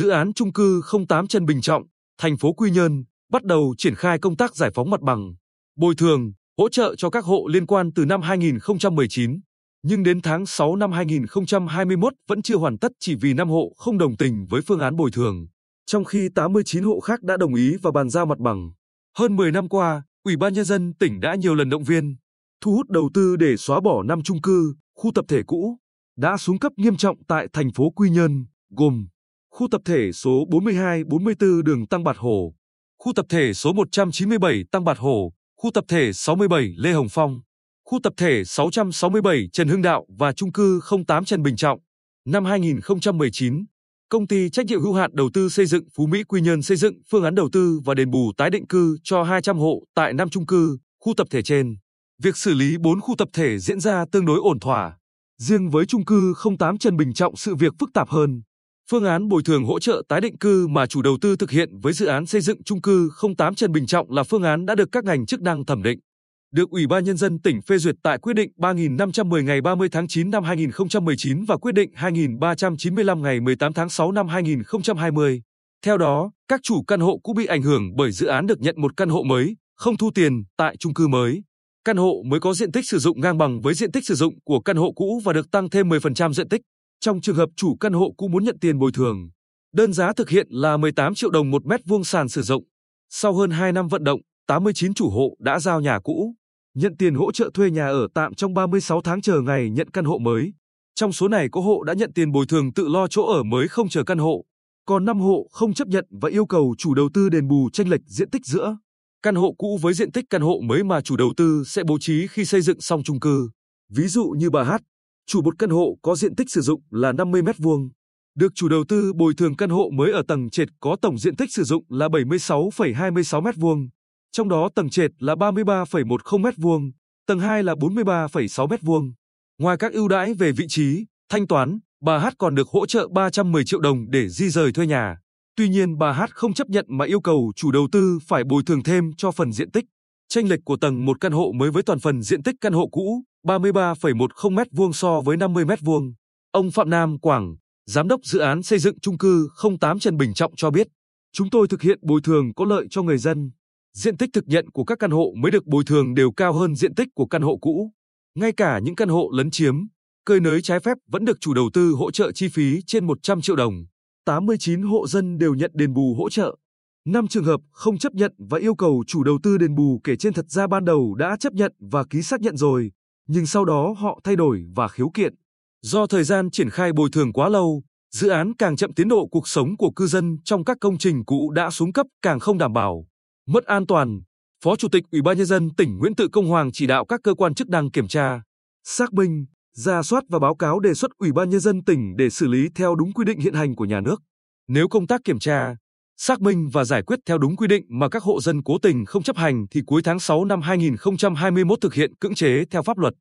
Dự án chung cư 08 Trần Bình Trọng, thành phố Quy Nhơn bắt đầu triển khai công tác giải phóng mặt bằng, bồi thường, hỗ trợ cho các hộ liên quan từ năm 2019, nhưng đến tháng 6 năm 2021 vẫn chưa hoàn tất chỉ vì 5 hộ không đồng tình với phương án bồi thường, trong khi 89 hộ khác đã đồng ý và bàn giao mặt bằng. Hơn 10 năm qua, Ủy ban nhân dân tỉnh đã nhiều lần động viên, thu hút đầu tư để xóa bỏ năm chung cư, khu tập thể cũ đã xuống cấp nghiêm trọng tại thành phố Quy Nhơn, gồm khu tập thể số 42-44 đường Tăng Bạt Hồ, khu tập thể số 197 Tăng Bạt Hồ, khu tập thể 67 Lê Hồng Phong, khu tập thể 667 Trần Hưng Đạo và chung cư 08 Trần Bình Trọng. Năm 2019, công ty trách nhiệm hữu hạn đầu tư xây dựng Phú Mỹ Quy Nhơn xây dựng phương án đầu tư và đền bù tái định cư cho 200 hộ tại năm chung cư, khu tập thể trên. Việc xử lý 4 khu tập thể diễn ra tương đối ổn thỏa. Riêng với chung cư 08 Trần Bình Trọng sự việc phức tạp hơn. Phương án bồi thường hỗ trợ tái định cư mà chủ đầu tư thực hiện với dự án xây dựng chung cư 08 Trần Bình Trọng là phương án đã được các ngành chức năng thẩm định. Được Ủy ban Nhân dân tỉnh phê duyệt tại quyết định 3.510 ngày 30 tháng 9 năm 2019 và quyết định 2.395 ngày 18 tháng 6 năm 2020. Theo đó, các chủ căn hộ cũ bị ảnh hưởng bởi dự án được nhận một căn hộ mới, không thu tiền tại chung cư mới. Căn hộ mới có diện tích sử dụng ngang bằng với diện tích sử dụng của căn hộ cũ và được tăng thêm 10% diện tích. Trong trường hợp chủ căn hộ cũ muốn nhận tiền bồi thường, đơn giá thực hiện là 18 triệu đồng một mét vuông sàn sử dụng. Sau hơn 2 năm vận động, 89 chủ hộ đã giao nhà cũ, nhận tiền hỗ trợ thuê nhà ở tạm trong 36 tháng chờ ngày nhận căn hộ mới. Trong số này có hộ đã nhận tiền bồi thường tự lo chỗ ở mới không chờ căn hộ, còn 5 hộ không chấp nhận và yêu cầu chủ đầu tư đền bù tranh lệch diện tích giữa căn hộ cũ với diện tích căn hộ mới mà chủ đầu tư sẽ bố trí khi xây dựng xong chung cư. Ví dụ như bà hát chủ một căn hộ có diện tích sử dụng là 50 m2, được chủ đầu tư bồi thường căn hộ mới ở tầng trệt có tổng diện tích sử dụng là 76,26 m2, trong đó tầng trệt là 33,10 m2, tầng 2 là 43,6 m2. Ngoài các ưu đãi về vị trí, thanh toán, bà H còn được hỗ trợ 310 triệu đồng để di rời thuê nhà. Tuy nhiên bà H không chấp nhận mà yêu cầu chủ đầu tư phải bồi thường thêm cho phần diện tích. Chênh lệch của tầng một căn hộ mới với toàn phần diện tích căn hộ cũ 33,10 m2 so với 50 m2. Ông Phạm Nam Quảng, giám đốc dự án xây dựng chung cư 08 Trần Bình Trọng cho biết, chúng tôi thực hiện bồi thường có lợi cho người dân. Diện tích thực nhận của các căn hộ mới được bồi thường đều cao hơn diện tích của căn hộ cũ. Ngay cả những căn hộ lấn chiếm, cơi nới trái phép vẫn được chủ đầu tư hỗ trợ chi phí trên 100 triệu đồng. 89 hộ dân đều nhận đền bù hỗ trợ. 5 trường hợp không chấp nhận và yêu cầu chủ đầu tư đền bù kể trên thật ra ban đầu đã chấp nhận và ký xác nhận rồi, nhưng sau đó họ thay đổi và khiếu kiện. Do thời gian triển khai bồi thường quá lâu, dự án càng chậm tiến độ cuộc sống của cư dân trong các công trình cũ đã xuống cấp càng không đảm bảo. Mất an toàn, Phó Chủ tịch Ủy ban nhân dân tỉnh Nguyễn Tự Công Hoàng chỉ đạo các cơ quan chức năng kiểm tra, xác minh, ra soát và báo cáo đề xuất Ủy ban nhân dân tỉnh để xử lý theo đúng quy định hiện hành của nhà nước. Nếu công tác kiểm tra, xác minh và giải quyết theo đúng quy định mà các hộ dân cố tình không chấp hành thì cuối tháng 6 năm 2021 thực hiện cưỡng chế theo pháp luật.